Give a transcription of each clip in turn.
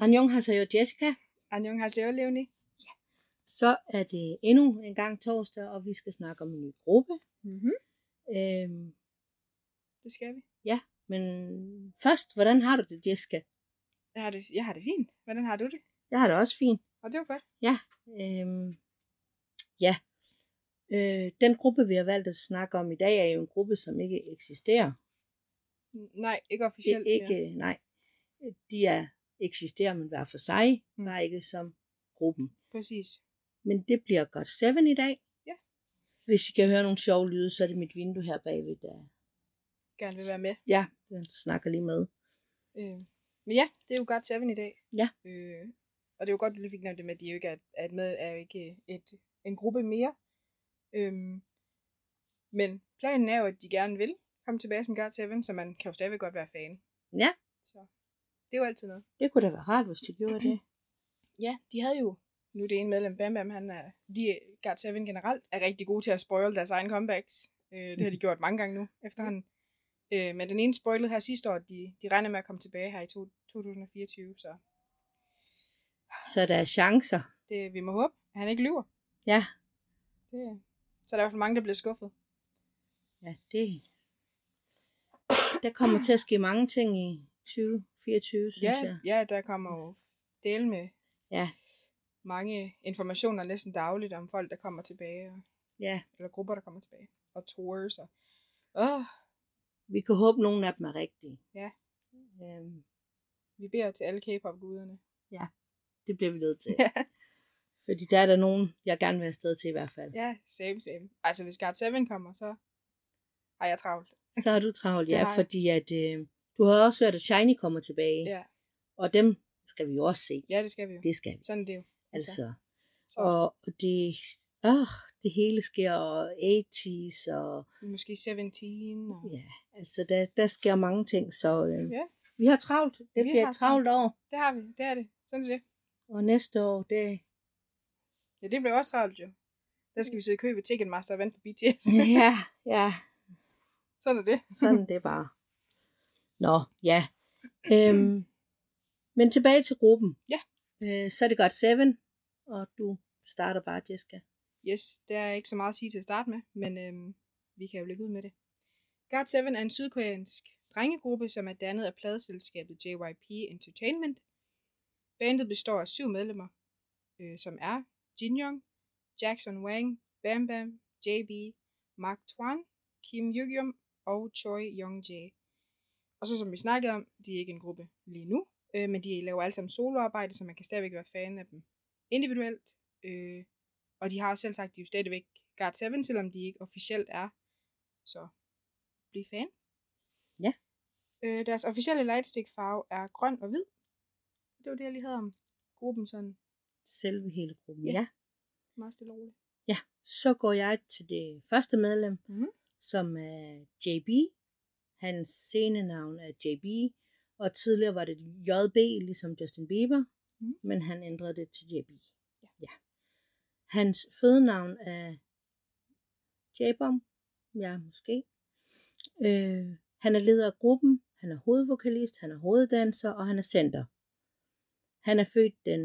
Anjong Hasayo Jessica. Anjong Haseo Leonie. Så er det endnu en gang torsdag, og vi skal snakke om en ny gruppe. Mm-hmm. Øhm, Det skal vi. men først, hvordan har du det, Jessica? Jeg har, det, jeg har det fint. Hvordan har du det? Jeg har det også fint. Og det var godt. Øhm, ja. Øh, den gruppe, vi har valgt at snakke om i dag, er jo en gruppe, som ikke eksisterer. Nej, ikke officielt. ikke, nej. De er eksisterer, men hver for sig, Mm. bare ikke som gruppen. Præcis. Men det bliver godt 7 i dag. Ja. Hvis I kan høre nogle sjove lyde, så er det mit vindue her bagved, der Gerne vil være med. ja, den snakker lige med. Øh, men ja, det er jo godt 7 i dag. Ja. Øh, og det er jo godt, at du lige fik nævnt det med, at de jo ikke er, et med, er jo ikke et, en gruppe mere. Øhm, men planen er jo, at de gerne vil komme tilbage som God 7, så man kan jo stadigvæk godt være fan. Ja. Så det er jo altid noget. Det kunne da være rart, hvis de gjorde det. Ja, de havde jo, nu er det ene medlem, Bam Bam, han er, de God 7 generelt er rigtig gode til at spoil deres egen comebacks. Øh, det har de gjort mange gange nu efterhånden. Øh, men den ene spoilede her sidste år, de, de regner med at komme tilbage her i to, 2024, så Så der er chancer. det, vi må håbe, at han ikke lyver. Ja, Det, så der er i hvert fald mange, der bliver skuffet. ja, det. Der kommer til at ske mange ting i 2024, synes Ja, jeg. ja, der kommer jo del med Ja, mange informationer næsten dagligt om folk, der kommer tilbage, og, ja. eller grupper, der kommer tilbage, og tours. Og, åh, Vi kan håbe, at nogle af dem er rigtige. Ja. Øhm, vi beder til alle K-pop-guderne. det bliver vi nødt til. Fordi der er der nogen, jeg gerne vil have afsted til i hvert fald. Ja, same, same. Altså, hvis God 7 kommer, så har jeg travlt. Så har du travlt, ja, fordi at, øh, du har også hørt, at Shiny kommer tilbage. Ja, Og dem skal vi jo også se. ja det skal vi jo. Det skal vi. Sådan er det jo. Altså. så Og det, åh, det hele sker, og 80's, og måske 17, og ja, altså der, der sker mange ting, så øh, Ja. vi har travlt. Det Vi bliver et travlt år. det har vi. Det er det. Sådan er det. Og næste år, det, Ja, det bliver også travlt jo. Der skal vi sidde i kø ved Ticketmaster og vente på BTS. ja, ja, Sådan er det. sådan det bare. Nå, ja. Øhm, men tilbage til gruppen. Ja. Øh, så er det godt 7, og du starter bare, Jessica. Yes, det er ikke så meget at sige til at starte med, men øhm, vi kan jo lægge ud med det. God 7 er en sydkoreansk drengegruppe, som er dannet af pladeselskabet JYP Entertainment. Bandet består af syv medlemmer, øh, som er Jinyoung, Jackson Wang, Bam Bam, JB, Mark Twan, Kim Yugyeom og Choi Youngjae. Og så som vi snakkede om, de er ikke en gruppe lige nu, øh, men de laver alle sammen soloarbejde, så man kan stadigvæk være fan af dem individuelt. Øh, og de har selv sagt, de er jo stadigvæk God 7, selvom de ikke officielt er. Så bliv fan. Ja. Øh, deres officielle lightstick farve er grøn og hvid. Det var det, jeg lige havde om gruppen sådan Selve hele gruppen, Ja. ja. meget stille og roligt. Ja, så går jeg til det første medlem, Mhm. som er JB. Hans scenenavn er JB, og tidligere var det JB, ligesom Justin Bieber, Mhm. men han ændrede det til JB. Ja. ja. Hans fødenavn er J-Bomb, ja, måske. Øh, han er leder af gruppen, han er hovedvokalist, han er hoveddanser, og han er center. Han er født den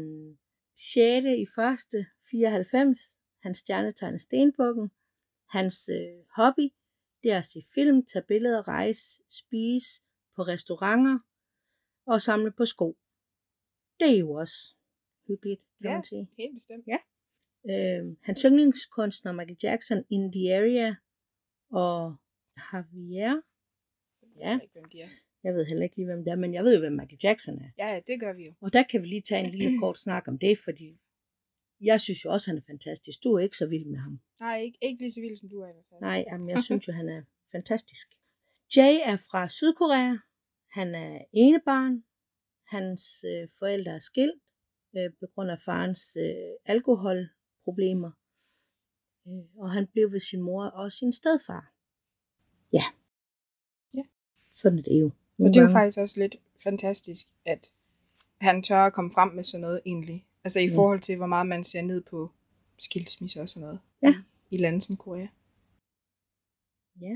6. i 1. 94. Hans stjernetegn er stenbukken. Hans øh, hobby, det er at se film, tage billeder, rejse, spise på restauranter og samle på sko. Det er jo også hyggeligt, kan Ja. man sige. Helt bestemt. Øh, hans yndlingskunstner Michael Jackson, In the Area og Javier. Jeg ved ikke, hvem de er. Jeg ved heller ikke lige, hvem det er, men jeg ved jo, hvem Michael Jackson er. Ja, ja, det gør vi jo. Og der kan vi lige tage en lille kort snak om det, fordi jeg synes jo også, han er fantastisk. Du er ikke så vild med ham. Nej, ikke, ikke lige så vild som du er i hvert fald. Nej, jamen, jeg synes jo, han er fantastisk. Jay er fra Sydkorea. Han er enebarn. Hans øh, forældre er skilt øh, på grund af farens øh, alkoholproblemer. Øh, og han blev ved sin mor og sin stedfar. Ja. Ja. Sådan er det jo. Og Nogle det er jo gange- faktisk også lidt fantastisk, at han tør at komme frem med sådan noget egentlig. Altså i forhold til, hvor meget man ser ned på skilsmisse og sådan noget. Ja. I lande som Korea. Ja.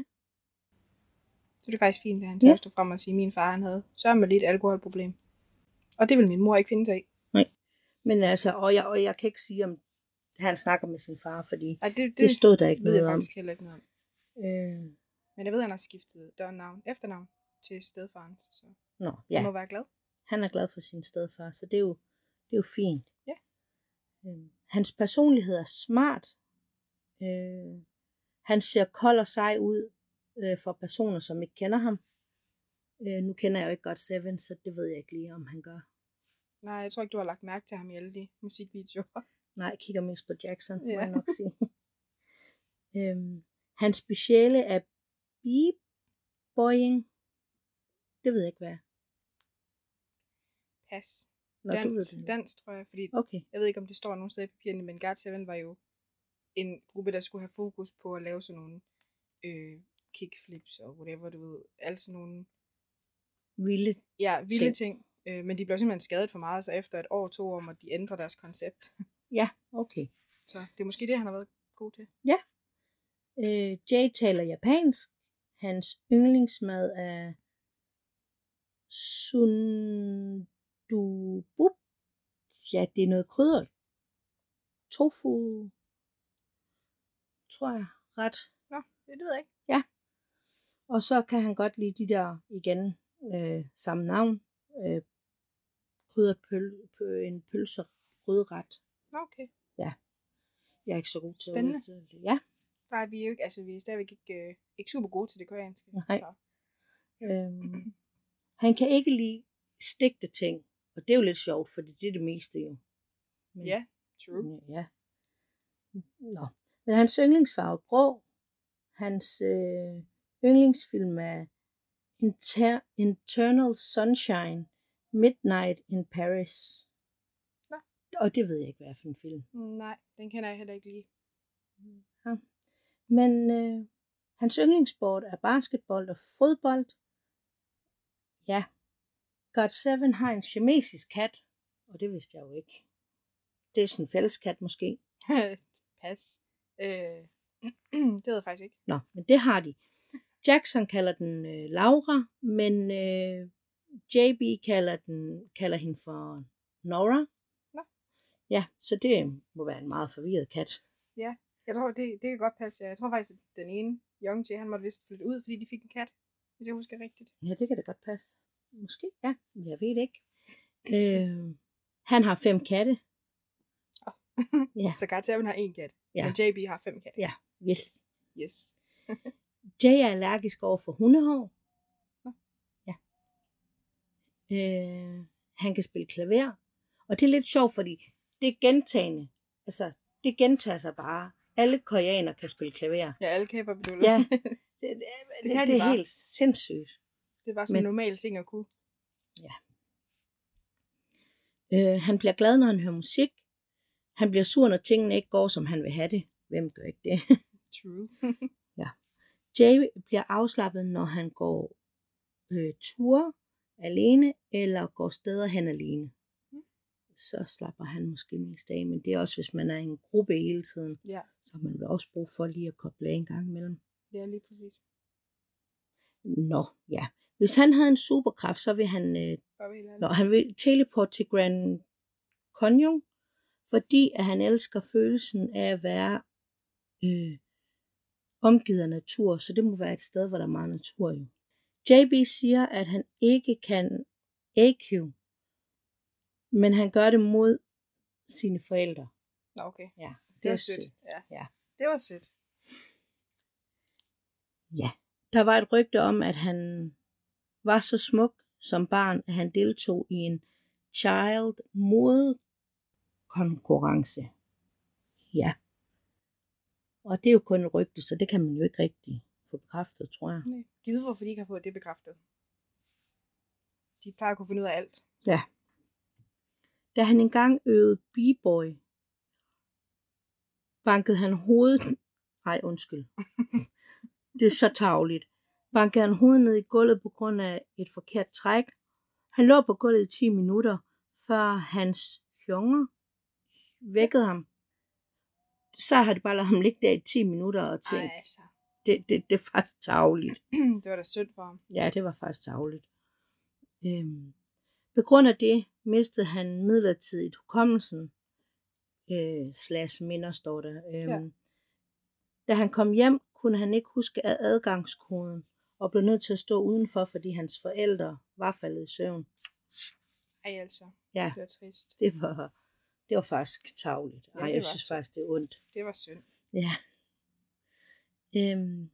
Så det er faktisk fint, at han tør Ja. stå frem og sige, at min far han havde sørget med lidt alkoholproblem. Og det vil min mor ikke finde sig i. Men altså, og jeg, og jeg kan ikke sige, om han snakker med sin far, fordi Ej, det, det, det, stod der ikke ved jeg noget om. faktisk heller ikke noget om. Øh, Men jeg ved, at han har skiftet dørnavn, efternavn til stedfaren. Så nå, ja, han må være glad. han er glad for sin stedfar, så det er jo, det er jo fint. Ja. Øh, hans personlighed er smart. Øh, han ser kold og sej ud øh, for personer, som ikke kender ham. Øh, nu kender jeg jo ikke godt Seven, så det ved jeg ikke lige, om han gør. Nej, jeg tror ikke, du har lagt mærke til ham i alle de musikvideoer. Nej, jeg kigger mest på Jackson, må Ja. jeg nok sige. øhm, hans speciale er b-boying. Det ved jeg ikke, hvad er. Pas. Nå, du Dans, dans, tror jeg. Fordi Okay, jeg ved ikke, om det står nogen steder i papirerne, men Guard 7 var jo en gruppe, der skulle have fokus på at lave sådan nogle øh, kickflips og whatever, du ved. Alt sådan nogle vilde. ja, vilde Ting. ting. Øh, men de blev simpelthen skadet for meget, så efter et år, to år, måtte de ændre deres koncept. Ja, okay. Så det er måske det, han har været god til. Øh, Jay taler japansk. Hans yndlingsmad er sundubu. Ja, det er noget krydret. Tofu, tror jeg, ret. Nå, det ved jeg ikke. Og så kan han godt lide de der, igen, øh, samme navn, øh, krydret pøl, pø, en pølse gryderet. Nå, okay. Jeg er ikke så god til Spændende. det. Ja, Nej, vi er jo ikke, altså vi er stadigvæk ikke, øh, ikke super gode til det koreanske. Nej. Så. øhm, han kan ikke lide stegte ting, og det er jo lidt sjovt, fordi det er det meste jo. Men, Ja, true. Ja. Nå. Men hans yndlingsfarve er grå. Hans øh, yndlingsfilm er Inter- Internal Sunshine, Midnight in Paris. Nå. Og det ved jeg ikke, hvad er for en film. Mm, Nej, den kender jeg heller ikke lige. Ja. Men øh, hans yndlingssport er basketball og fodbold. Ja. God Seven har en siamesisk kat, og det vidste jeg jo ikke. Det er sådan en fælleskat måske. Pas. Øh, det ved jeg faktisk ikke. Nå, men det har de. Jackson kalder den øh, Laura, men øh, JB kalder, den, kalder hende for Nora. Nå. Ja, så det må være en meget forvirret kat. Jeg tror, det, det kan godt passe. ja. Jeg tror faktisk, at den ene Young Jay, han måtte vist flytte ud, fordi de fik en kat. Hvis jeg husker rigtigt. Ja, det kan da godt passe. Måske, ja. Jeg ved det ikke. Øh, han har fem katte. Ja, Så 7 har en kat. Ja. Men JB har fem katte. ja, yes. Yes. Jay er allergisk over for hundehår. Nå. Ja. Øh, han kan spille klaver. Og det er lidt sjovt, fordi det er gentagende. Altså, det gentager sig bare. Alle koreanere kan spille klaver. Ja, alle beduller. Ja. Det, det, det, det, kan det de er bare. helt sindssygt. Det var sådan en normal ting at kunne. Øh, han bliver glad, når han hører musik. Han bliver sur, når tingene ikke går, som han vil have det. Hvem gør ikke det? True. Jay bliver afslappet, når han går øh, ture alene, eller går steder hen alene. Mm. Så slapper han måske mest af, men det er også, hvis man er i en gruppe hele tiden, ja, så man vel også brug for lige at koble af en gang imellem. det er lige præcis. Nå, ja. Hvis han havde en superkraft, så vil han, øh, Bare ved helt ærligt. nå, han vil teleport til Grand Canyon, fordi at han elsker følelsen af at være øh, omgivet af natur, så det må være et sted, hvor der er meget natur jo. JB siger, at han ikke kan AQ, men han gør det mod sine forældre. Nå, okay. Ja, Det, var er sødt. Ja. Ja. Det var sødt. Ja. Der var et rygte om, at han var så smuk som barn, at han deltog i en child mode konkurrence. Ja. Og det er jo kun et rygte, så det kan man jo ikke rigtig få bekræftet, tror jeg. Nej. Giv ved, hvorfor de ikke har fået det bekræftet. De plejer at kunne finde ud af alt. Ja. Da han engang øvede b-boy, bankede han hovedet... Ej, undskyld. Det er så tavligt. Bankede han hovedet ned i gulvet på grund af et forkert træk. Han lå på gulvet i 10 minutter, før hans junger vækkede ham. Så har de bare ladet ham ligge der i 10 minutter og tænkt, Ej, altså. det, det, det er faktisk tavligt. det var da synd for ham. Ja, det var faktisk tavligt. Øhm, på grund af det mistede han midlertidigt hukommelsen, øh, slash minder står der. Øhm, Ja. Da han kom hjem, kunne han ikke huske ad- adgangskoden, og blev nødt til at stå udenfor, fordi hans forældre var faldet i søvn. Ej altså, Ja, det var trist. det var, det var faktisk tavligt. Ja, Ej, jeg synes så. faktisk, det er ondt. Det var synd. Ja. Øhm,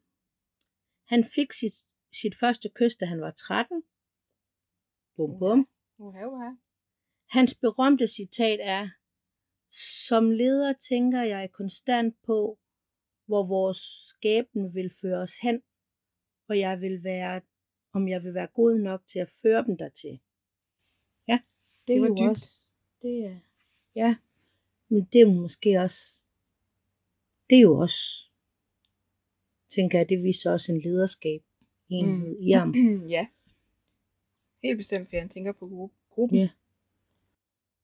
han fik sit, sit første kys, da han var 13. Bum bum. Uha, uha. Hans berømte citat er, som leder tænker jeg konstant på, hvor vores skæbne vil føre os hen, og jeg vil være, om jeg vil være god nok til at føre dem dertil. Ja, det, Det er var jo dybt. også, det er, ja, men det er måske også, det er jo også, tænker jeg, det viser også en lederskab, enhed mm. i ham. ja. Helt bestemt, for han tænker på gru- gruppen. Ja.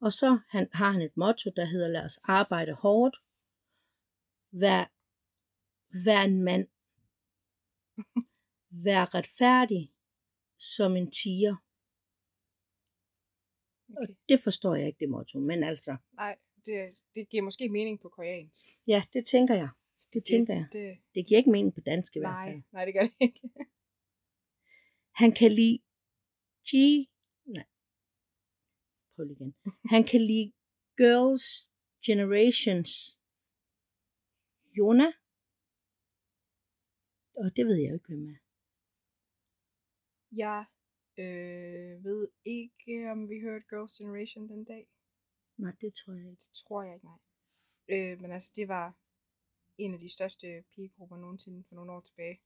Og så han, har han et motto, der hedder, lad os arbejde hårdt. Vær, vær en mand. Vær retfærdig som en tiger. Og Okay. det forstår jeg ikke, det motto, men altså, Nej, det, det giver måske mening på koreansk. ja, det tænker jeg. Det tænker jeg. Det, Det giver ikke mening på dansk i hvert nej, fald. nej, det gør det ikke. Han kan lide G... Nej. Prøv lige igen. Han kan lide Girls Generations Jona. Og det ved jeg jo ikke, hvem er. Jeg øh, ved ikke, om vi hørte Girls' Generation den dag. Nej, det tror jeg ikke. Det tror jeg ikke, nej. Øh, men altså, det var en af de største pigegrupper nogensinde for nogle år tilbage.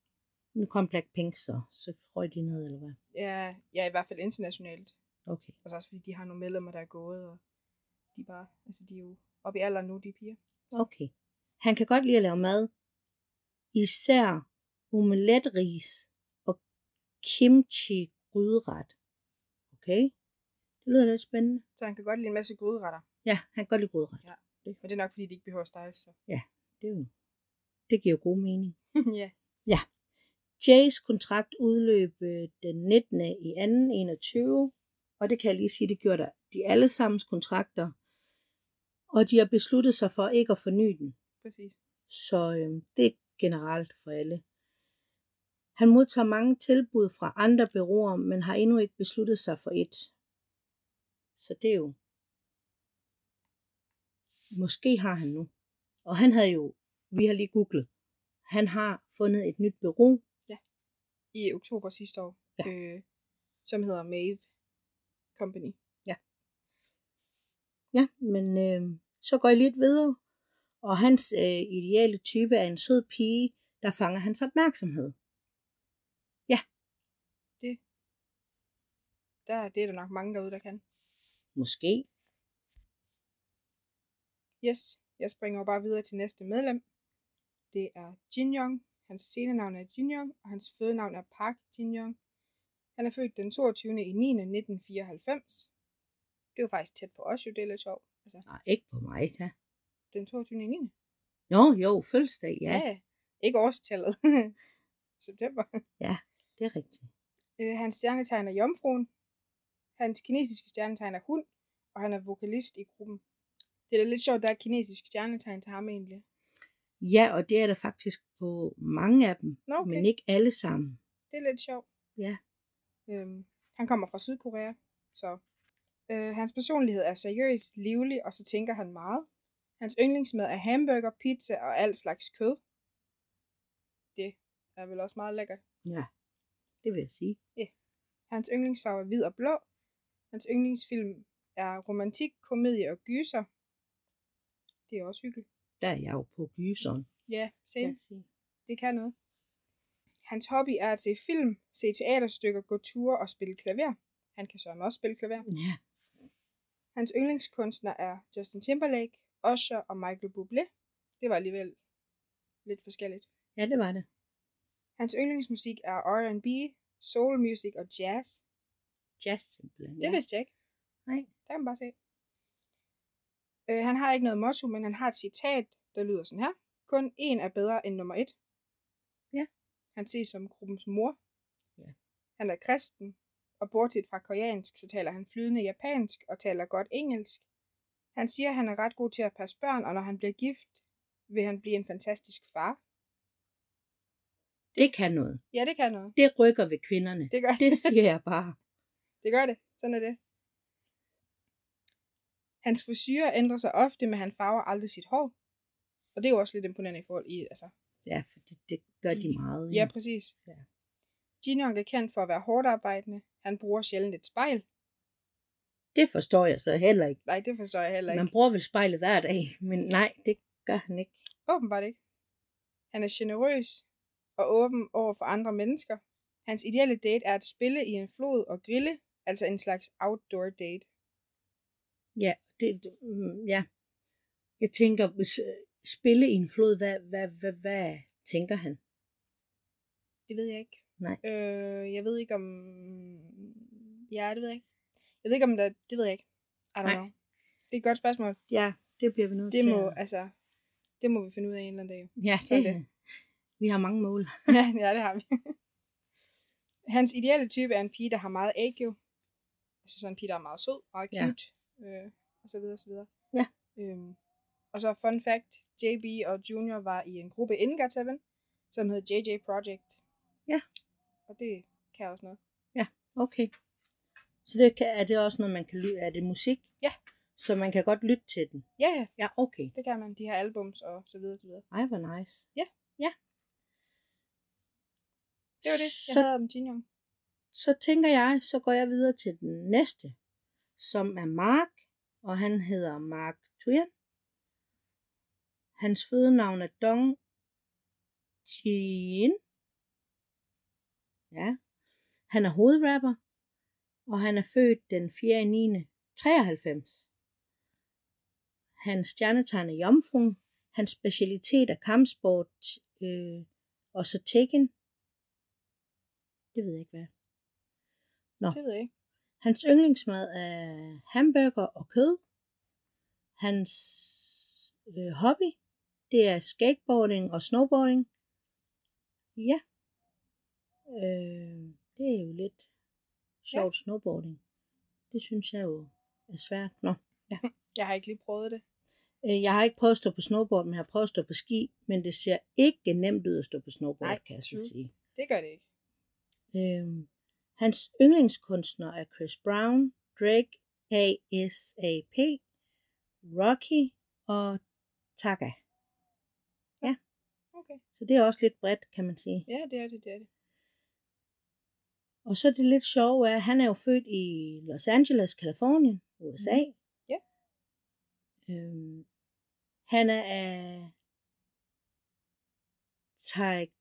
Nu kom Blackpink så, så røg de ned, eller hvad? Ja, ja, i hvert fald internationalt. Okay. Altså også fordi de har nogle medlemmer, der er gået, og de bare, altså de er jo oppe i alderen nu, de piger. Okay. Han kan godt lide at lave mad. Især omeletris kimchi gryderet. Okay? Det lyder lidt spændende. Så han kan godt lide en masse gryderetter. Ja, han kan godt lide gryderet. Men det er nok fordi, de ikke behøver stege, så. Det, er jo, det giver jo god mening. ja. Jays kontrakt udløb øh, den 19. i 2. 21, og det kan jeg lige sige, det gjorde der de allesammens kontrakter, og de har besluttet sig for ikke at forny den. Præcis. Så øh, det er generelt for alle. Han modtager mange tilbud fra andre bureauer, men har endnu ikke besluttet sig for et. Så det er jo... Måske har han nu. Og han havde jo, vi har lige googlet, han har fundet et nyt bureau. I oktober sidste år. Ja. Øh, som hedder Mave Company. Ja, men øh, så går jeg lidt videre. Og hans øh, ideale type er en sød pige, der fanger hans opmærksomhed. Der, det er der nok mange derude, der kan. Måske. Yes, jeg springer bare videre til næste medlem. Det er Jin Young. Hans scenenavn er Jin Young, og hans fødenavn er Park Jin Young. Han er født den 22. i 9. 1994. Det er jo faktisk tæt på os, jo det er lidt sjovt. Altså, Nej, ikke på mig, da. den 22. i 9. Nå, jo, fødselsdag, ja. ja. Ikke årstallet. September. Det er rigtigt. Øh, hans stjernetegn er Jomfruen. Hans kinesiske stjernetegn er hund, og han er vokalist i gruppen. Det er da lidt sjovt, der er et kinesisk stjernetegn til ham egentlig. Ja, og det er der faktisk på mange af dem, Nå, okay. men ikke alle sammen. Det er lidt sjovt. Ja. Øhm, han kommer fra Sydkorea, så øh, hans personlighed er seriøs, livlig, og så tænker han meget. Hans yndlingsmad er hamburger, pizza og alt slags kød. Det er vel også meget lækkert. Ja, det vil jeg sige. Hans yndlingsfarve er hvid og blå. Hans yndlingsfilm er romantik, komedie og gyser. Det er også hyggeligt. Der er jeg jo på gyseren. Ja, same. Det kan noget. Hans hobby er at se film, se teaterstykker, gå ture og spille klaver. Han kan sørge også spille klaver. Ja, Hans yndlingskunstner er Justin Timberlake, Usher og Michael Bublé. Det var alligevel lidt forskelligt. ja, det var det. Hans yndlingsmusik er R&B, soul music og jazz. Jazz simpelthen. Det ja. vidste jeg ikke. Nej. Der kan man bare se. Øh, han har ikke noget motto, men han har et citat, der lyder sådan her. Kun én er bedre end nummer et. Ja. Han ses som gruppens mor. Ja. Han er kristen. Og bortset fra koreansk, så taler han flydende japansk og taler godt engelsk. Han siger, at han er ret god til at passe børn, og når han bliver gift, vil han blive en fantastisk far. Det kan noget. Ja, det kan noget. Det rykker ved kvinderne. Det gør det. Det siger jeg bare. Det gør det. Sådan er det. Hans frisyr ændrer sig ofte, men han farver aldrig sit hår. Og det er jo også lidt imponerende i forhold i, altså. Ja, for det, det gør de meget. Ja, præcis. Ja. Young er kendt for at være hårdt arbejdende. Han bruger sjældent et spejl. Det forstår jeg så heller ikke. Nej, det forstår jeg heller ikke. Man bruger vel spejlet hver dag, men nej, det gør han ikke. Åbenbart ikke. Han er generøs og åben over for andre mennesker. Hans ideelle date er at spille i en flod og grille, altså en slags outdoor date. Ja, det, det mm, ja. Jeg tænker, hvis øh, spille i en flod, hvad, hvad, hvad, hvad tænker han? Det ved jeg ikke. Nej. Øh, jeg ved ikke om... Ja, det ved jeg ikke. Jeg ved ikke om der... Det ved jeg ikke. I don't Nej. know. Det er et godt spørgsmål. Ja, det bliver vi nødt Det til. må, at- altså... Det må vi finde ud af en eller anden dag. Ja, det, det. Vi har mange mål. ja, ja, det har vi. Hans ideelle type er en pige, der har meget ægjo. Altså sådan en pige, der er meget sød, meget Ja. cute, ja. øh, og så videre, og så videre. Ja. Øhm, og så fun fact, JB og Junior var i en gruppe inden GOT7, som hed JJ Project. Ja. Og det kan også noget. Okay. Så det kan, er det også noget, man kan lytte? Er det musik? Ja. Så man kan godt lytte til den? Ja, ja, Ja, okay. det kan man. De her albums og så videre, så videre. Ej, hvor nice. Det var det, jeg Så- havde om Jin Young. Så tænker jeg, så går jeg videre til den næste, som er Mark, og han hedder Mark Tuyen. Hans fødenavn er Dong Jin. Ja. Han er hovedrapper, og han er født den 4. 9. 93. Hans stjernetegn er jomfruen. Hans specialitet er kampsport øh, og så Tekken. Det ved jeg ikke, hvad. Nå. Det ved jeg ikke. Hans yndlingsmad er hamburger og kød. Hans øh, hobby, det er skateboarding og snowboarding. Ja. Øh, det er jo lidt sjovt ja. snowboarding. Det synes jeg jo er svært. Nå. Jeg har ikke lige prøvet det. Øh, jeg har ikke prøvet at stå på snowboard, men jeg har prøvet at stå på ski. Men det ser ikke nemt ud at stå på snowboard, Nej, kan jeg så sige. Det gør det ikke. Øhm, hans yndlingskunstner er Chris Brown, Drake, A.S.A.P., Rocky og Taka. Okay. Så det er også lidt bredt, kan man sige. Ja, det er det, det er det. Og så det lidt sjove er, at han er jo født i Los Angeles, Kalifornien, USA. Mhm. Ja. Øhm, han er af tai-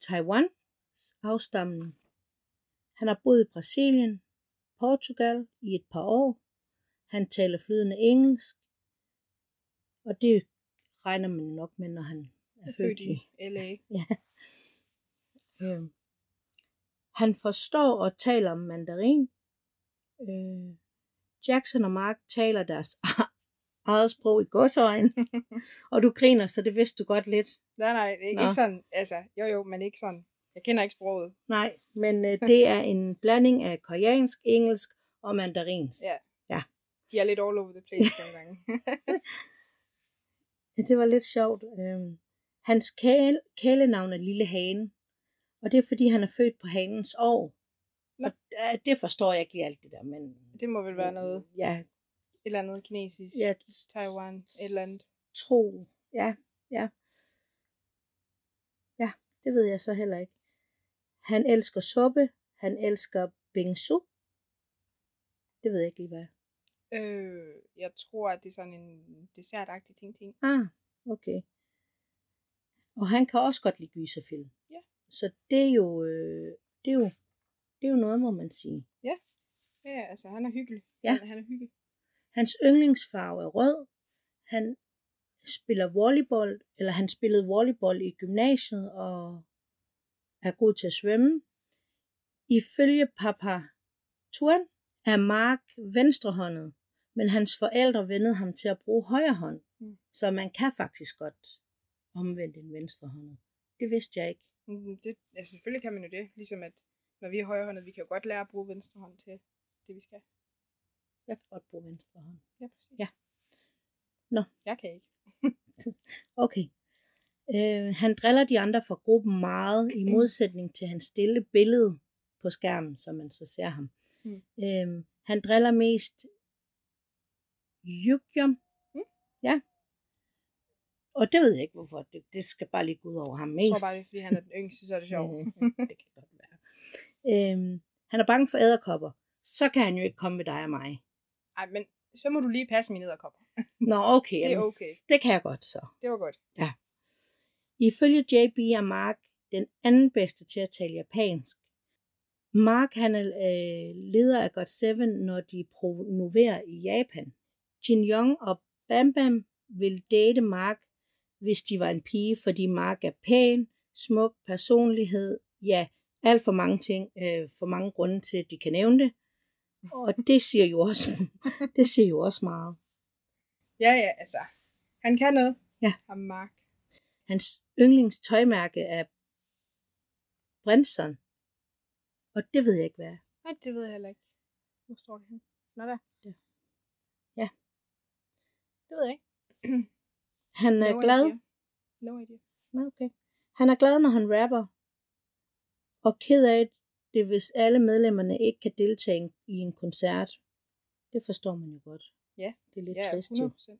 Taiwan afstamning. Han har boet i Brasilien, Portugal i et par år. Han taler flydende engelsk. Og det regner man nok med, når han er, er født i L.A. Øh, han forstår og taler mandarin. Øh, Jackson og Mark taler deres eget sprog i godsøjen. og du griner, så det vidste du godt lidt. Nej, nej, det er Nå. ikke sådan, altså, jo jo, men ikke sådan. Jeg kender ikke sproget. Nej, men øh, det er en blanding af koreansk, engelsk og mandarinsk. Ja. Ja. De er lidt all over the place nogle gange. Ja, det var lidt sjovt. Øhm, hans kæle, kælenavn er Lille Hane. Og det er fordi, han er født på hanens år. Nå. Og det forstår jeg ikke lige alt det der, men... det må vel være noget, Ja, et eller andet kinesisk, Ja. Taiwan, et eller andet. tro. Ja, ja. Ja, det ved jeg så heller ikke. Han elsker suppe. Han elsker bingsu. Det ved jeg ikke lige, hvad. Øh, jeg tror, at det er sådan en dessertagtig ting ting. Ah, okay. Og han kan også godt lide gyserfilm. Ja. Så det er jo, øh, det er jo, det er jo noget, må man sige. Ja, altså, han er hyggelig. Ja. Han, han er hyggelig. Hans yndlingsfarve er rød. Han spiller volleyball, eller han spillede volleyball i gymnasiet og er god til at svømme. Ifølge papa Tuan er Mark venstrehåndet, men hans forældre vendede ham til at bruge højre hånd. Mm. Så man kan faktisk godt omvende en venstrehåndet. Det vidste jeg ikke. Mm, Det, altså, selvfølgelig kan man jo det. Ligesom at når vi er højrehåndet, vi kan jo godt lære at bruge venstre hånd til det, vi skal. Jeg kan godt bruge venstre hånd. Ja, præcis. Ja. Nå. Jeg kan ikke. Okay. Øh, han driller de andre fra gruppen meget, i modsætning til hans stille billede på skærmen, som man så ser ham. Mm. Øh, han driller mest Yukjom. Mm. Ja. Og det ved jeg ikke, hvorfor. Det, det skal bare lige gå ud over ham mest. Jeg tror bare, det er, fordi han er den yngste, så er det sjovt. Ja, det kan godt være. Øhm, han er bange for æderkopper. Så kan han jo ikke komme med dig og mig. Ej, men så må du lige passe mine æderkopper. Nå, okay. Det er okay. Det kan jeg godt så. Det var godt. Ifølge JB er Mark den anden bedste til at tale japansk. Mark han er øh, leder af God 7, når de promoverer i Japan. Jin Young og Bam Bam vil date Mark, hvis de var en pige, fordi Mark er pæn, smuk personlighed, ja, alt for mange ting, øh, for mange grunde til, at de kan nævne det. Og det siger jo også, det siger jo også meget. Ja, ja, altså. Han kan noget. Ja. Ham Mark. Hans yndlingstøjmærke er Brinson. Og det ved jeg ikke, hvad er. Nej, det ved jeg heller ikke. Hvor står det henne? Nå der. Der. Ja. Det ved jeg ikke. Han er no glad. Idea. No idea. Nå, Okay. Han er glad, når han rapper. Og ked af det, hvis alle medlemmerne ikke kan deltage i en koncert. Det forstår man jo godt. Ja. Det er lidt Ja, trist jo. 100%.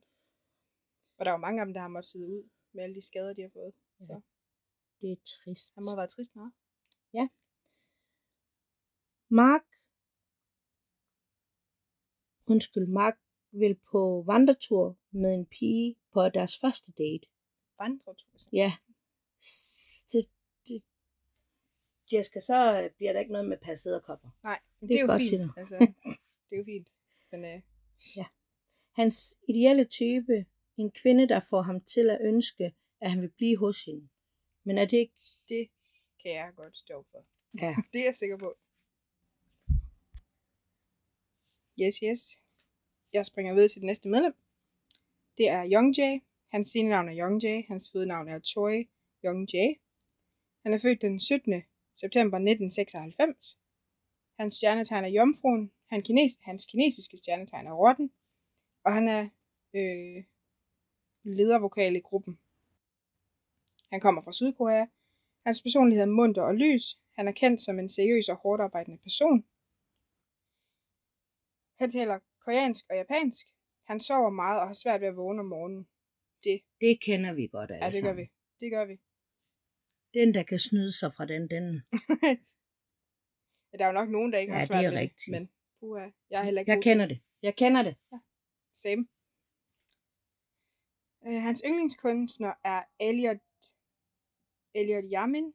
Og der er jo mange af dem, der har måttet sidde ud med alle de skader, de har fået. Ja. Så Det er trist. han må været trist meget. Mark, undskyld, Mark vil på vandretur med en pige på deres første date. Vandretur. så. Ja. Det, det, Jessica, så øh, bliver der ikke noget med per sæderkopper. Nej, men Det det, er er jo godt, fint. Altså, det er jo fint. Men øh, Hans ideelle type, en kvinde, der får ham til at ønske, at han vil blive hos hende. Men er det ikke... det kan jeg godt stå for. Ja. Det er jeg sikker på. Yes, yes. Jeg springer videre til det næste medlem. Det er Young Jae. Hans scenenavn er Young Jae. Hans fødenavn er Choi Young Jae. Han er født den 17. september 1996. Hans stjernetegn er Jomfruen. Han kines, hans kinesiske stjernetegn er Rotten. Og han er øh, ledervokal i gruppen. Han kommer fra Sydkorea. Hans personlighed er munter og lys. Han er kendt som en seriøs og hårdt arbejdende person. Han taler koreansk og japansk. Han sover meget og har svært ved at vågne om morgenen. Det kender vi godt Ja, altså. det gør vi. Det gør vi. Den, der kan snyde sig fra den, den... Ja, der er jo nok nogen, der ikke Ja, har det svært er ved rigtigt. Men puha, jeg er heller ikke Jeg god kender til det. Jeg kender det. Same. Øh, hans yndlingskunstner er Elliot, Elliot Yamin.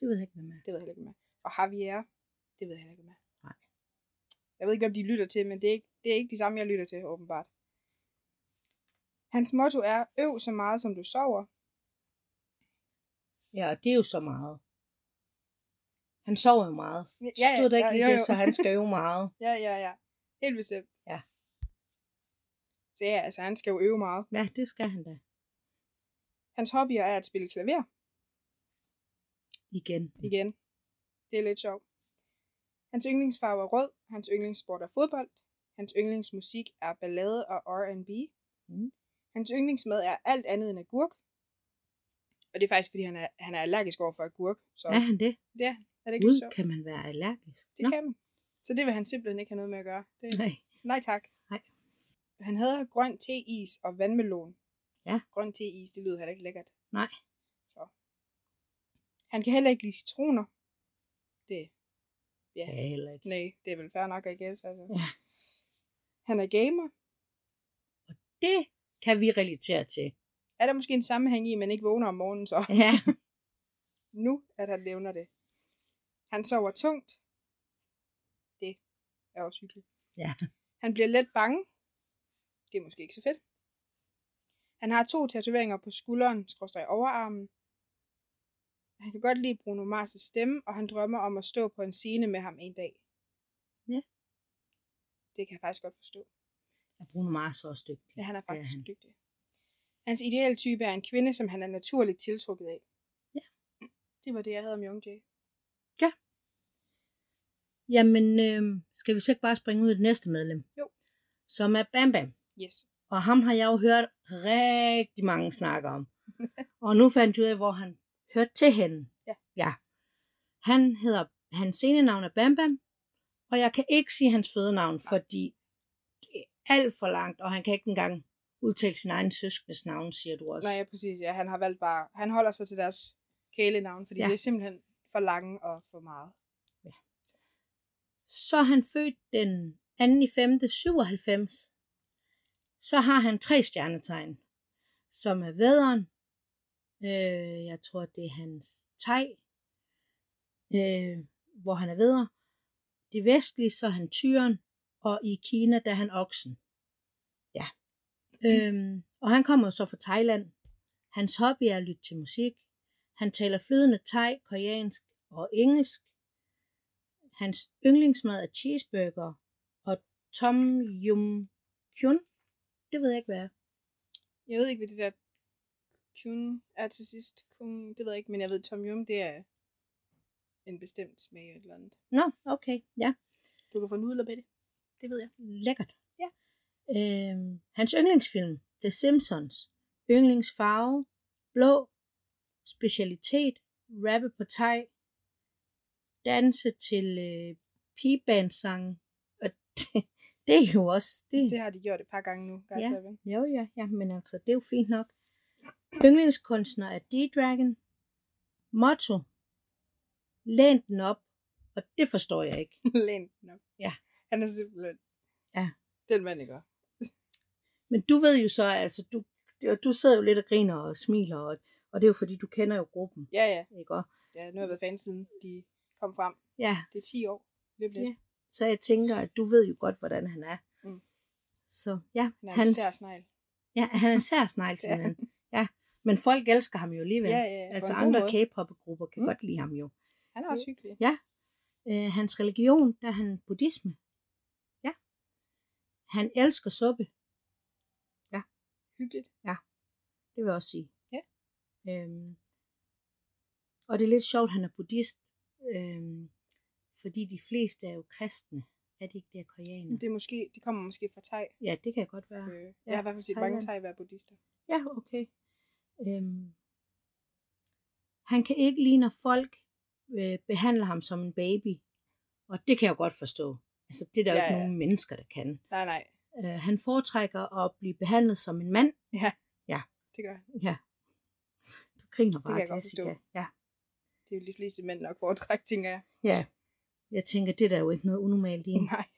Det ved jeg ikke, hvad med. Det ved jeg ikke, med. Og Javier. Det ved jeg heller ikke, med. Nej. Jeg ved ikke, om de lytter til, men det er ikke, det er ikke de samme, jeg lytter til, åbenbart. Hans motto er, øv så meget, som du sover. Ja, og det er jo så meget. Han sover jo meget. Ja, ja, Stod der ikke ja, lige jo, det, jo. så han skal øve meget. Ja, ja, ja. Helt bestemt. Ja. Så ja, altså han skal jo øve meget. Ja, det skal han da. Hans hobbyer er at spille klaver. Igen. Igen. Det er lidt sjovt. Hans yndlingsfarve er rød. Hans yndlingssport er fodbold. Hans yndlingsmusik er ballade og R&B. Mm. Hans yndlingsmad er alt andet end agurk. Og det er faktisk, fordi han er, han er allergisk over for agurk. Så Er han det? det er, er det ikke Gud, sjovt? kan man være allergisk? Det kan man. Så det vil han simpelthen ikke have noget med at gøre. Det, Nej. nej tak. Han havde grøn teis og vandmelon. Ja. Grøn teis, det lyder heller ikke lækkert. Nej. Så. Han kan heller ikke lide citroner. Det, Ja. Ja, heller ikke. nej, det er vel fair nok, I guess. Altså. Ja. Han er gamer. Det kan vi relatere til. Er der måske en sammenhæng i, at man ikke vågner om morgenen så? Ja. Nu, at han nævner det. Han sover tungt. Det er også hyggeligt. Ja. Han bliver let bange. Det er måske ikke så fedt. Han har to tatoveringer på skulderen, skråstrej overarmen. Han kan godt lide Bruno Mars' stemme, og han drømmer om at stå på en scene med ham en dag. Ja. Det kan jeg faktisk godt forstå. Og Bruno Mars er også dygtig. Ja, han er er faktisk han. dygtig. Hans ideelle type er en kvinde, som han er naturligt tiltrukket af. Ja. Det var det, jeg havde om Young Jay. Jamen, øh, skal vi så ikke bare springe ud i det næste medlem? Jo. Som er Bam Bam. Yes. Og ham har jeg jo hørt rigtig mange snakke om. og nu fandt jeg ud af, hvor han hørte til hende. Ja. ja. Han hedder, hans scenenavn er Bam Bam, og jeg kan ikke sige hans fødenavn, fordi det er alt for langt, og han kan ikke engang udtale sin egen søskendes navn, siger du også. Nej, ja, præcis. Ja, han har valgt bare... Han holder sig til deres kælenavn, fordi Ja. ja. det er simpelthen for lange og for meget. Så er han født den 2. i 5. 97. Så har han tre stjernetegn, som er vædderen. Øh, jeg tror, det er hans teg, øh, hvor han er vædder. Det vestlige, så er han tyren, og i Kina, der er han oksen. Ja. Øhm, og han kommer så fra Thailand. Hans hobby er at lytte til musik. Han taler flydende thai, koreansk og engelsk. Hans yndlingsmad er cheeseburger og tom yum kyun. Det ved jeg ikke, hvad er. Jeg ved ikke, hvad det der kun er til sidst. Kun, det ved jeg ikke, men jeg ved, Tom Yum, det er en bestemt smag eller andet. Nå, okay, ja. Du kan få nudler med det. Det ved jeg. Lækkert. Ja. Øhm, hans yndlingsfilm, The Simpsons. Yndlingsfarve, blå. Specialitet, rappe på thai. Danse til øh, pigebandsang. Og det, det er jo også... Det, Det har de gjort et par gange nu, Guys Ja. Seven. Jo, ja, ja, men altså, det er jo fint nok. Yndlingskunstner er D-Dragon. Motto. Læn den op. Og det forstår jeg ikke. Læn den op. Ja. Han er simpelthen... Ja. Den mand, ikke? Men du ved jo så, altså, du, du sidder jo lidt og griner og smiler, og, og det er jo fordi, du kender jo gruppen, Ja, ja. ikke også? Ja, nu har jeg været fan siden de kom frem. Ja. Det er 10 år. Lidt lidt. Ja. Så jeg tænker, at du ved jo godt, hvordan han er. Mm. Så ja, Han er en sær snegl. Ja, han er en sær snegl, Ja. Ja. Men folk elsker ham jo alligevel. Ja, ja, ja. altså en andre. K-pop-grupper kan Mm. godt lide ham jo. Han er også hyggelig. Øh, hans religion, der er han buddhisme. Ja. Han elsker suppe, Hyggeligt. det vil jeg også sige. Ja. Øhm, og det er lidt sjovt, han er buddhist, øhm, fordi de fleste er jo kristne. Er det ikke det, er koreaner? Det, er måske, det kommer måske fra Thai. Ja, det kan godt være. Øh, jeg har i hvert fald set Thailand. mange Thai være buddhister. Ja, okay. Øhm, han kan ikke lide, når folk øh, behandler ham som en baby. Og det kan jeg jo godt forstå. Altså, det er der jo Ja, ikke ja. nogen mennesker, der kan. Nej, nej. Øh, han foretrækker at blive behandlet som en mand. Det gør han. Ja. Du griner kan bare, jeg godt Jessica. forstå. Ja. Det er jo de fleste mænd nok foretræk, tænker jeg. ja. Jeg tænker, det er der jo ikke noget unormalt i. Nej.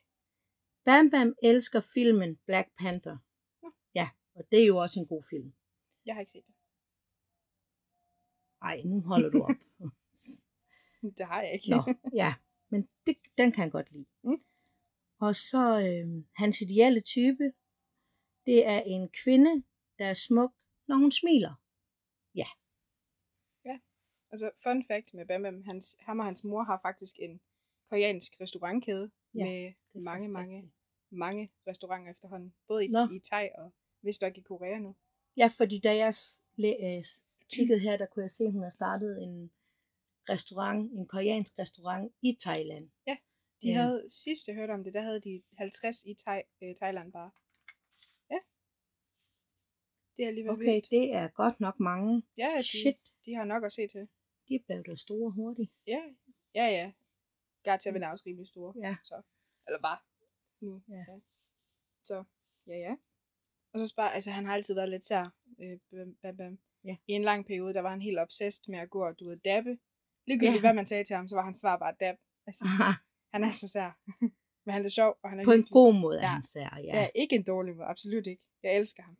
Bam Bam elsker filmen Black Panther. Nå. Ja, og det er jo også en god film. Jeg har ikke set det. Ej, nu holder du op. Det har jeg ikke. Nå, ja, men det, den kan jeg godt lide. Mm. Og så øh, hans ideelle type, det er en kvinde, der er smuk, når hun smiler. Altså, fun fact med Bam Bam, hans, ham og hans mor har faktisk en koreansk restaurantkæde Ja, med mange, mange, rigtigt. mange restauranter efterhånden. Både i, Nå. i Thai og vist nok i Korea nu. Ja, fordi da jeg øh, kiggede her, der kunne jeg se, at hun har startet en restaurant, en koreansk restaurant i Thailand. De Ja. havde, sidst jeg hørte om det, der havde de 50 i Thai, øh, Thailand bare. Ja. Det er alligevel Okay, vildt. det er godt nok mange. Ja, de, Shit, de har nok at se til. de blev da store hurtigt. Ja, ja, ja. Gartavin er også rimelig store. Ja. Så. Eller var. Nu. Ja. ja. Så, ja, ja. Og så spørger, altså han har altid været lidt sær. Øh, bam, bam. Ja. I en lang periode, der var han helt obsessed med at gå og du ved, dabbe. Ligegyldigt Ja. hvad man sagde til ham, så var hans svar bare dab. Altså, han er så sær. Men han er sjov, og han er På en god måde er Ja. han sær, ja. Ja, ikke en dårlig måde, absolut ikke. Jeg elsker ham.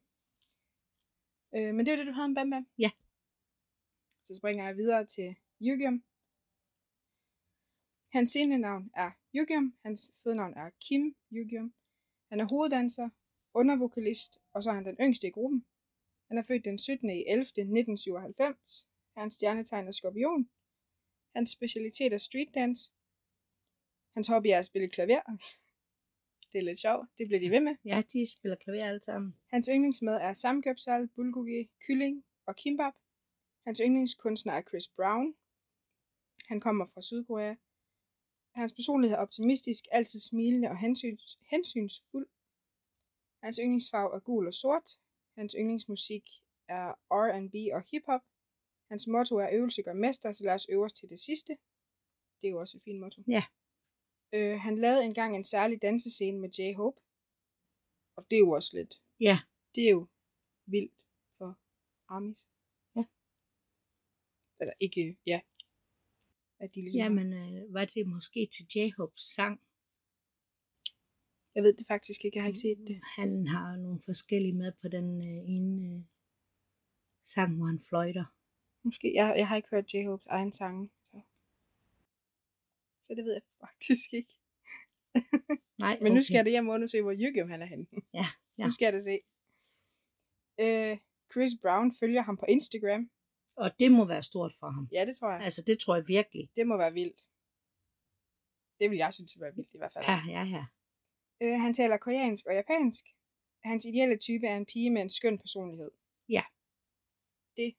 Øh, men det var det, du havde om Bam Bam? Ja. Så springer jeg videre til Yugyeom. Hans scenenavn er Yugyeom. Hans fødenavn er Kim Yugyeom. Han er hoveddanser, undervokalist, og så er han den yngste i gruppen. Han er født den 17. i 11. 1997. Hans stjernetegn er skorpion. Hans specialitet er streetdance. Hans hobby er at spille klaver. Det er lidt sjovt. Det bliver de ved med. Ja, de spiller klaver alle sammen. Hans yndlingsmad er samgøbsal, bulgogi, kylling og kimbap. Hans yndlingskunstner er Chris Brown. Han kommer fra Sydkorea. Hans personlighed er optimistisk, altid smilende og hensyns, hensynsfuld. Hans yndlingsfarve er gul og sort. Hans yndlingsmusik er R&B og hiphop. Hans motto er øvelse gør mester, så lad os øve os til det sidste. Det er jo også et fint motto. Ja. Øh, han lavede engang en særlig dansescene med J-Hope. Og det er jo også lidt. Ja. Det er jo vildt for Amis. Ja. Eller ikke, ja. At de ligesom Jamen, øh, var det måske til J-Hopes sang? Jeg ved det faktisk ikke, jeg har ikke set det. Han har nogle forskellige med på den øh, ene øh, sang, hvor han fløjter. Måske. Jeg, jeg har ikke hørt J-Hopes egen sange. Så. så det ved jeg faktisk ikke. Nej, Men nu skal jeg det hjem og undersøge, hvor Jørgen han er henne. Ja, ja. Nu skal jeg det se. Øh, Chris Brown følger ham på Instagram. Og det må være stort for ham. Ja, det tror jeg. Altså, det tror jeg virkelig. Det må være vildt. Det vil jeg synes være vildt i hvert fald. Ja, ja, ja. Øh, han taler koreansk og japansk. Hans ideelle type er en pige med en skøn personlighed. Ja. Det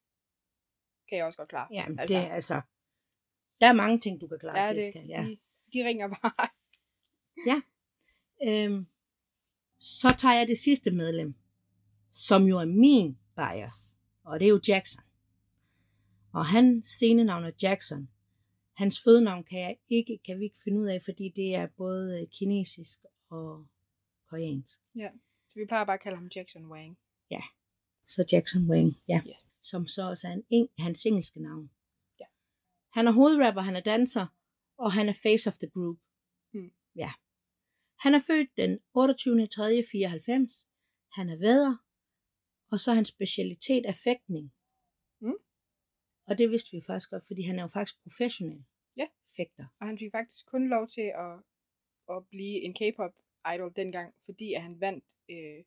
kan jeg også godt klare. Jamen, Altså. det altså... Der er mange ting, du kan klare, Ja, det, Jessica. Ja. de, de ringer bare. Øhm, så tager jeg det sidste medlem, som jo er min bias, og det er jo Jackson. Og han scenenavn er Jackson. Hans fødenavn kan jeg ikke, kan vi ikke finde ud af, fordi det er både øh, kinesisk og koreansk. Så vi plejer bare at kalde ham Jackson Wang. Så Jackson Wang, ja. Ja. Som så også er en, eng, hans engelske navn. Ja. Han er hovedrapper, han er danser, og han er face of the group. Mm. Ja. Han er født den 28. 3. 94. Han er vædder, og så er hans specialitet er fægtning. Mm. Og det vidste vi faktisk godt, fordi han er jo faktisk professionel Ja. fægter. Og han fik faktisk kun lov til at, at blive en K-pop idol dengang, fordi at han vandt øh,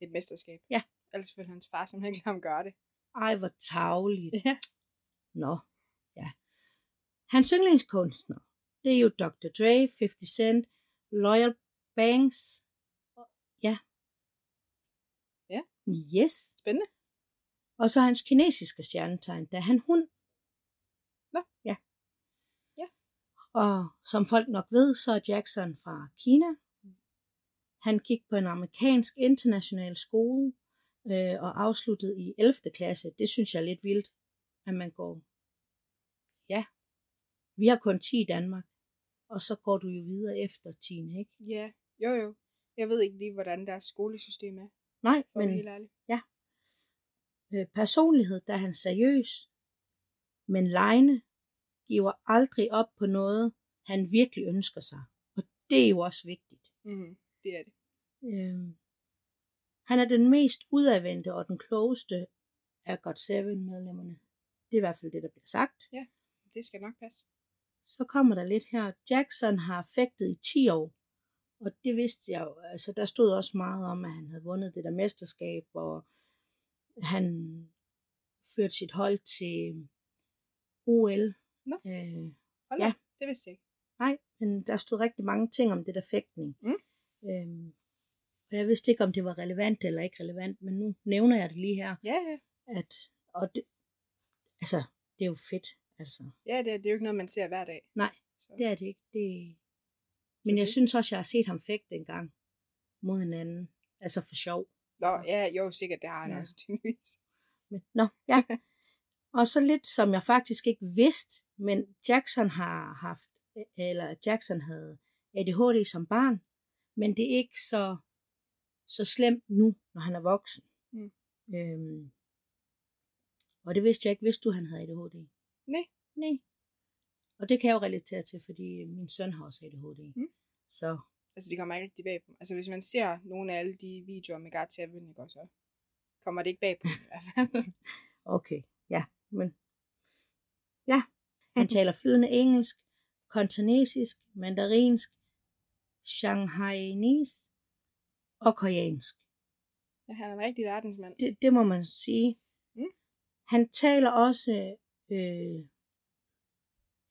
et mesterskab. Ja. Ellers ville hans far simpelthen ikke ham gøre det. Ej, hvor tavligt. Ja. Nå, ja. Hans yndlingskunstner, det er jo Dr. Dre, 50 Cent, Loyal Banks. Ja. Ja. Yes. Spændende. Og så hans kinesiske stjernetegn, der er han hund. Nå. Ja. Ja. Og som folk nok ved, så er Jackson fra Kina. Han gik på en amerikansk international skole øh, og afsluttede i 11. klasse. Det synes jeg er lidt vildt, at man går. Ja, vi har kun 10 i Danmark, og så går du jo videre efter 10, ikke? Ja, jo jo. Jeg ved ikke lige, hvordan deres skolesystem er, Nej, men... helt ærligt. Øh, personlighed, der er han seriøs, men Leine giver aldrig op på noget, han virkelig ønsker sig. Og det er jo også vigtigt. Mm, det er det. Øh, han er den mest udadvendte og den klogeste af God Seven medlemmerne. Det er i hvert fald det, der bliver sagt. Det skal nok passe. Så kommer der lidt her. Jackson har fægtet i 10 år. Og det vidste jeg jo. Altså, der stod også meget om, at han havde vundet det der mesterskab, og han førte sit hold til OL. Nå. Øh, Hold Ja. det vidste jeg ikke. nej, men der stod rigtig mange ting om det der fægtning. Mm. Øhm, og jeg vidste ikke, om det var relevant eller ikke relevant, men nu nævner jeg det lige her. Ja, ja. At, og det, altså, det er jo fedt. Altså, Ja, det, er- det er jo ikke noget, man ser hver dag. Nej, Så. det er det ikke. Det... Men jeg det- synes også, jeg har set ham fægte en gang mod hinanden. Altså for sjov. Nå, ja, jo, sikkert, det har han Ja. også, tydeligvis. Men, nå, ja. og så lidt, som jeg faktisk ikke vidste, men Jackson har haft, eller Jackson havde ADHD som barn, men det er ikke så, så slemt nu, når han er voksen. Mm. Øhm, og det vidste jeg ikke, vidste du, han havde ADHD? Nej. Nej. Og det kan jeg jo relatere til, fordi min søn har også ADHD. Mm. Så Altså, det kommer ikke rigtig bag på mig. Altså, hvis man ser nogle af alle de videoer med God 7, ikke også, så kommer det ikke bag på mig, i hvert fald. Okay, ja, men ja, han taler flydende engelsk, kantonesisk, mandarinsk, shanghainese og koreansk. ja, han er en rigtig verdensmand. Det, det må man sige. Mm. Han taler også, øh,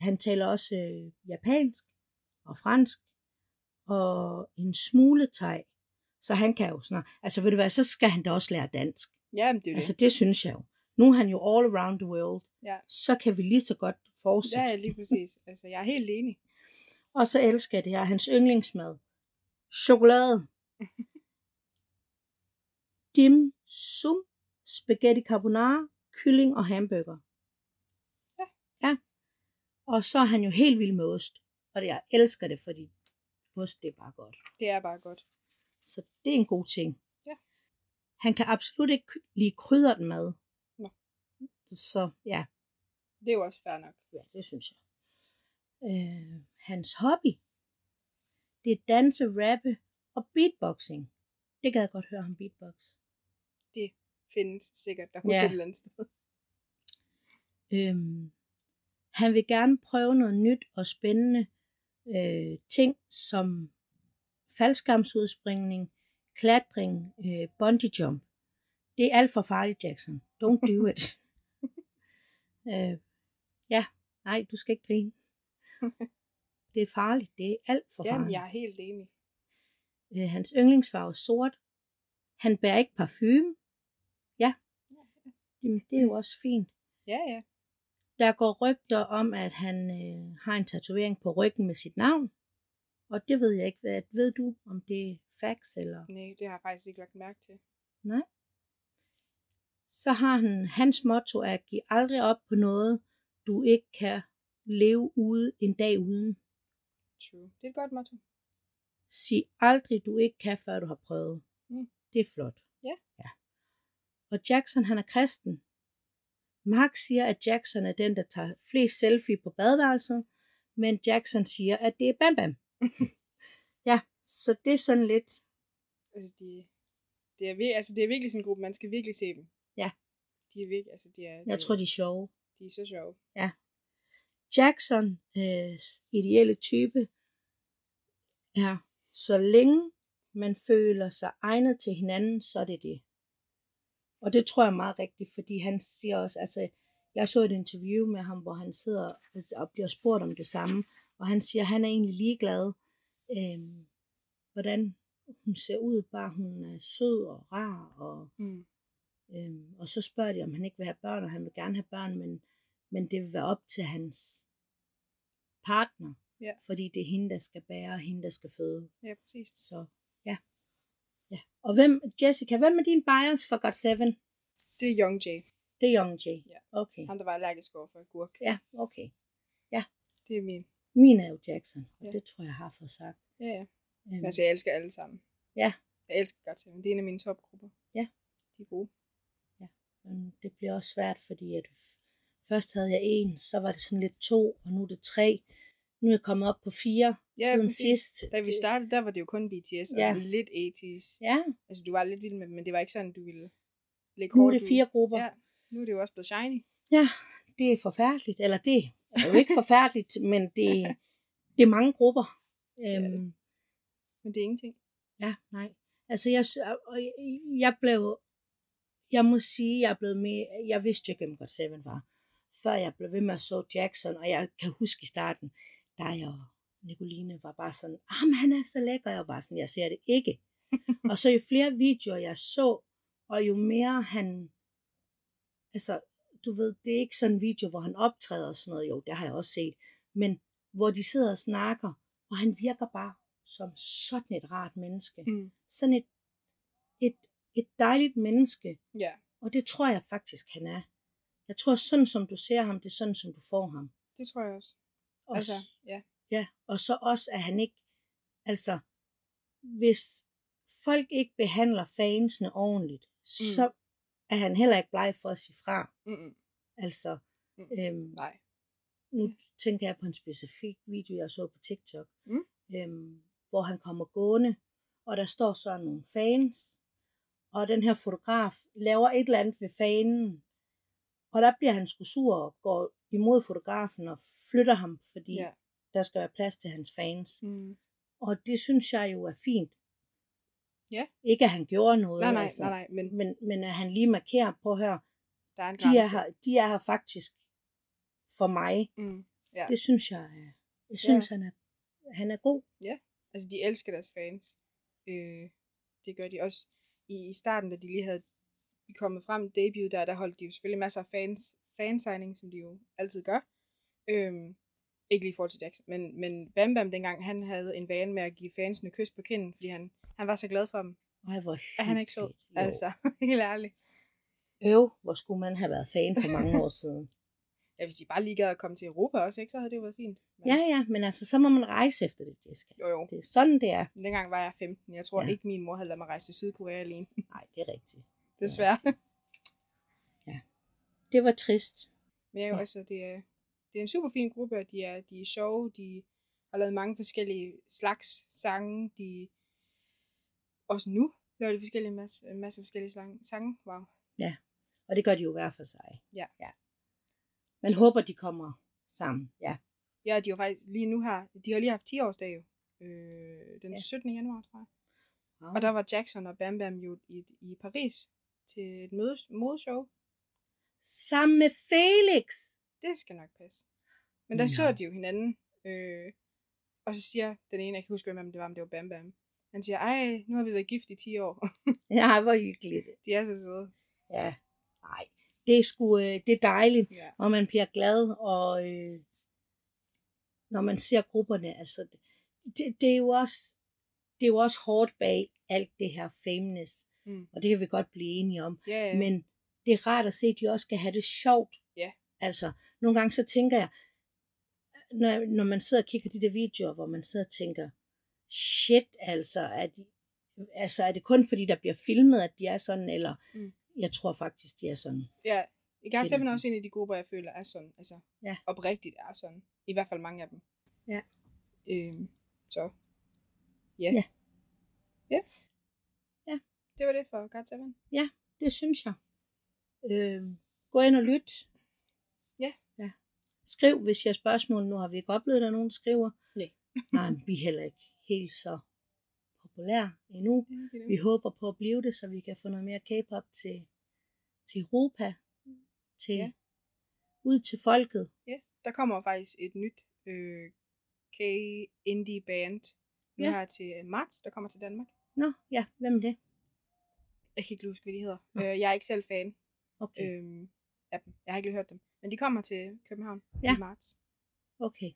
han taler også øh, japansk og fransk og en smule thai. Så han kan jo snart, altså ved du hvad, så skal han da også lære dansk. Ja, men det er Altså det. det synes jeg jo. Nu er han jo all around the world. Ja. Så kan vi lige så godt fortsætte. Ja, ja, lige præcis. Altså, jeg er helt enig. Og så elsker jeg det her, hans yndlingsmad. Chokolade. Dim sum, spaghetti carbonara, kylling og hamburger. Ja. Ja. Og så er han jo helt vild med ost. Og jeg elsker det, fordi ost det er bare godt. Det er bare godt. Så det er en god ting. Ja. Han kan absolut ikke lide krydret mad. Nå. Så ja, Det er jo også fair nok. ja, det synes jeg. Øh, hans hobby, det er danse, rappe og beatboxing. Det kan jeg godt høre ham beatbox. Det findes sikkert derude Ja. ja. et eller andet sted. Øhm, han vil gerne prøve noget nyt og spændende øh, ting som faldskærmsudspringning, klatring, øh, bungee jump. Det er alt for farligt, Jackson. Don't do it. øh, ja, nej, du skal ikke grine. Det er farligt. Det er alt for Jamen, farligt. jeg er helt enig. Øh, hans yndlingsfarve er sort. Han bærer ikke parfume. Ja, Jamen, det er jo også fint. Ja, ja. Der går rygter om, at han øh, har en tatovering på ryggen med sit navn. Og det ved jeg ikke. Hvad, ved du, om det er facts eller... Nej, det har jeg faktisk ikke lagt mærke til. Nej. Så har han, hans motto er at give aldrig op på noget, du ikke kan leve ude en dag uden. True. Det er et godt motto. Sig aldrig, du ikke kan, før du har prøvet. Mm. Det er flot. Ja. ja. Og Jackson, han er kristen. Mark siger, at Jackson er den, der tager flest selfie på badeværelset, men Jackson siger, at det er Bam Bam. ja, så det er sådan lidt, Altså, de, det, er, altså, det er virkelig sådan en gruppe, man skal virkelig se dem. Ja. De er virkelig, altså, de er, jeg de, tror, de er sjove. de er så sjove. Jackson øh, ideelle type er, så længe man føler sig egnet til hinanden, så er det det. Og det tror jeg er meget rigtigt, fordi han siger også, altså jeg så et interview med ham, hvor han sidder og bliver spurgt om det samme, og han siger, at han er egentlig ligeglad, øh, hvordan hun ser ud, bare hun er sød og rar, og, Mm. øh, og så spørger de, om han ikke vil have børn, og han vil gerne have børn, men, men det vil være op til hans partner, Ja. fordi det er hende, der skal bære, og hende, der skal føde. Ja, præcis. Så ja. Ja. Og hvem, Jessica, hvem er din bias for God 7? Det er Young Jay. Det er Young J. Ja. Okay. Ham, der var allergisk over for agurk. Ja, okay. Det er min. Min er jo Jackson, og Ja. det tror jeg, jeg har fået sagt. Ja, ja. Men altså, jeg elsker alle sammen. Ja. Jeg elsker godt til Det er en af mine topgrupper. Ja. De er gode. men det bliver også svært, fordi at først havde jeg en, så var det sådan lidt to, og nu er det tre. Nu er jeg kommet op på fire Ja, siden præcis. sidst. Da vi startede, der var det jo kun BTS og Ja. lidt 80's. Ja, Altså, du var lidt vild med dem, men det var ikke sådan, du ville lægge nu er det ud. fire grupper. Ja, nu er det jo også blevet shiny. Ja, det er forfærdeligt. Eller det er jo ikke forfærdeligt, men det, det er mange grupper. er det. Øhm, Men det er ingenting. Ja, nej. Altså, jeg, jeg, blev, jeg må sige, jeg er blevet med, jeg vidste jo ikke, hvem God 7 var, før jeg blev ved med at så Jackson, og jeg kan huske i starten, der jeg og Nicoline var bare sådan, ah, han er så lækker, jeg var bare sådan, jeg ser det ikke. og så jo flere videoer jeg så, og jo mere han, altså, du ved, det er ikke sådan en video, hvor han optræder og sådan noget, jo, det har jeg også set, men hvor de sidder og snakker, og han virker bare som sådan et rart menneske Mm. sådan et, et, et dejligt menneske, Ja, og det tror jeg faktisk, han er. Jeg tror, sådan som du ser ham, det er sådan, som du får ham. det tror jeg også. Altså, altså, ja. ja, og så også, at han ikke, altså, hvis folk ikke behandler fansene ordentligt, mm. så er han heller ikke bleg for at sige fra. Mm-mm. Altså, Mm. øhm, Nej. nu tænker jeg på en specifik video, jeg så på TikTok, Mm. øhm, hvor han kommer gående, og der står så nogle fans, og den her fotograf laver et eller andet ved fanen, og der bliver han sgu sur og går imod fotografen og flytter ham, fordi Ja. ja. der skal være plads til hans fans. Mm. Og det synes jeg jo er fint. Ja. Ikke at han gjorde noget, Nej, nej, altså, nej, nej, men Men, men at han lige markerer på her, der er en de er, her, de er her faktisk for mig. Mm. Ja. Det synes jeg, er- jeg synes, han, er, han er god. Altså, de elsker deres fans. Øh, det gør de også. I, I starten, da de lige havde kommet frem debut, der, der holdt de jo selvfølgelig masser af fans, fansigning, som de jo altid gør. Øhm, Ikke lige i forhold til Jackson, men, men Bam Bam dengang, han havde en vane med at give fansene kys på kinden, fordi han, han var så glad for dem. Ej, hvor Er han ikke så? Altså, helt ærligt. Øv, hvor skulle man have været fan for mange år siden. Ja, hvis de bare lige gad at komme til Europa også, ikke, så havde det jo været fint. Men, Ja, ja, men altså, så må man rejse efter det, Jessica. Jo, jo. Det er sådan, det er. Dengang var jeg 15. Jeg tror ja. ikke, min mor havde ladet mig rejse til Sydkorea alene. Nej, det er rigtigt. Desværre. Det var trist. Men Ja. ja. altså, det er, det er en super fin gruppe, og de er, de er sjove, de har lavet mange forskellige slags sange, de også nu laver de forskellige masse, masse forskellige sange. sange. Wow. Og det gør de jo hver for sig. Ja. ja. Man håber, de kommer sammen. Ja. Ja, de har faktisk lige nu her, de har lige haft 10 årsdag jo. Øh, den Ja. 17. januar, tror jeg. Wow. Og der var Jackson og Bam Bam jo i, i Paris til et møde, modeshow. Sammen med Felix. Det skal nok passe. Men der Nå. så de jo hinanden. Øh, og så siger den ene, jeg kan ikke huske, hvem det var, om det var Bam Bam. Han siger, ej, nu har vi været gift i 10 år. Ja, hvor hyggeligt. de er så søde. Ja. Nej, det er sgu, øh, det er dejligt, Ja. og man bliver glad, og øh, når man ser grupperne, altså, det, det, er jo også, det er jo også hårdt bag alt det her fameness, Mm. og det kan vi godt blive enige om. Ja, ja. Men det er rart at se, at de også skal have det sjovt. Ja. Altså, nogle gange så tænker jeg, når, når man sidder og kigger de der videoer, hvor man sidder og tænker, shit, altså, er, de, altså, er det kun fordi, der bliver filmet, at de er sådan, eller Mm. jeg tror faktisk, de er sådan. ja. Jeg er simpelthen også en af de grupper, jeg føler er sådan. Altså, Ja. oprigtigt er sådan. I hvert fald mange af dem. Ja. Øhm, så. Ja. Ja. Ja. Ja. Det var det for God 7. Det synes jeg. Øh, gå ind og lyt. Ja. ja. Skriv, hvis jeg har spørgsmål. Nu har vi ikke oplevet, at der er nogen, der skriver. Nej. Nej, vi er heller ikke helt så populære endnu. Vi håber på at blive det, så vi kan få noget mere K-pop til, til Europa. Til, Ja. Ud til folket. Ja, der kommer faktisk et nyt øh, K-indie band nu Ja. her til marts, der kommer til Danmark. Nå, ja, hvem er det? Jeg kan ikke huske, hvad de hedder. Øh, jeg er ikke selv fan Okay, øhm, af dem. Jeg har ikke lige hørt dem. Men de kommer til København Ja. i marts. okay.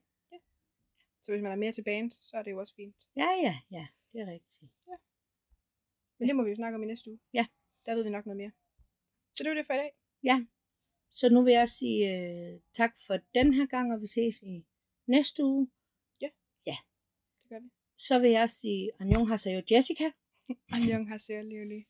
Så hvis man er mere til bands, så er det jo også fint. Ja, ja, ja, det er rigtigt. Men det må vi jo snakke om i næste uge. Ja. Der ved vi nok noget mere. Så det var det for i dag. Ja, så nu vil jeg sige øh, tak for den her gang, og vi ses i næste uge. Det gør vi. Så vil jeg sige, Anjong Hasayo Jessica. Annyeong haseyo, Liuli.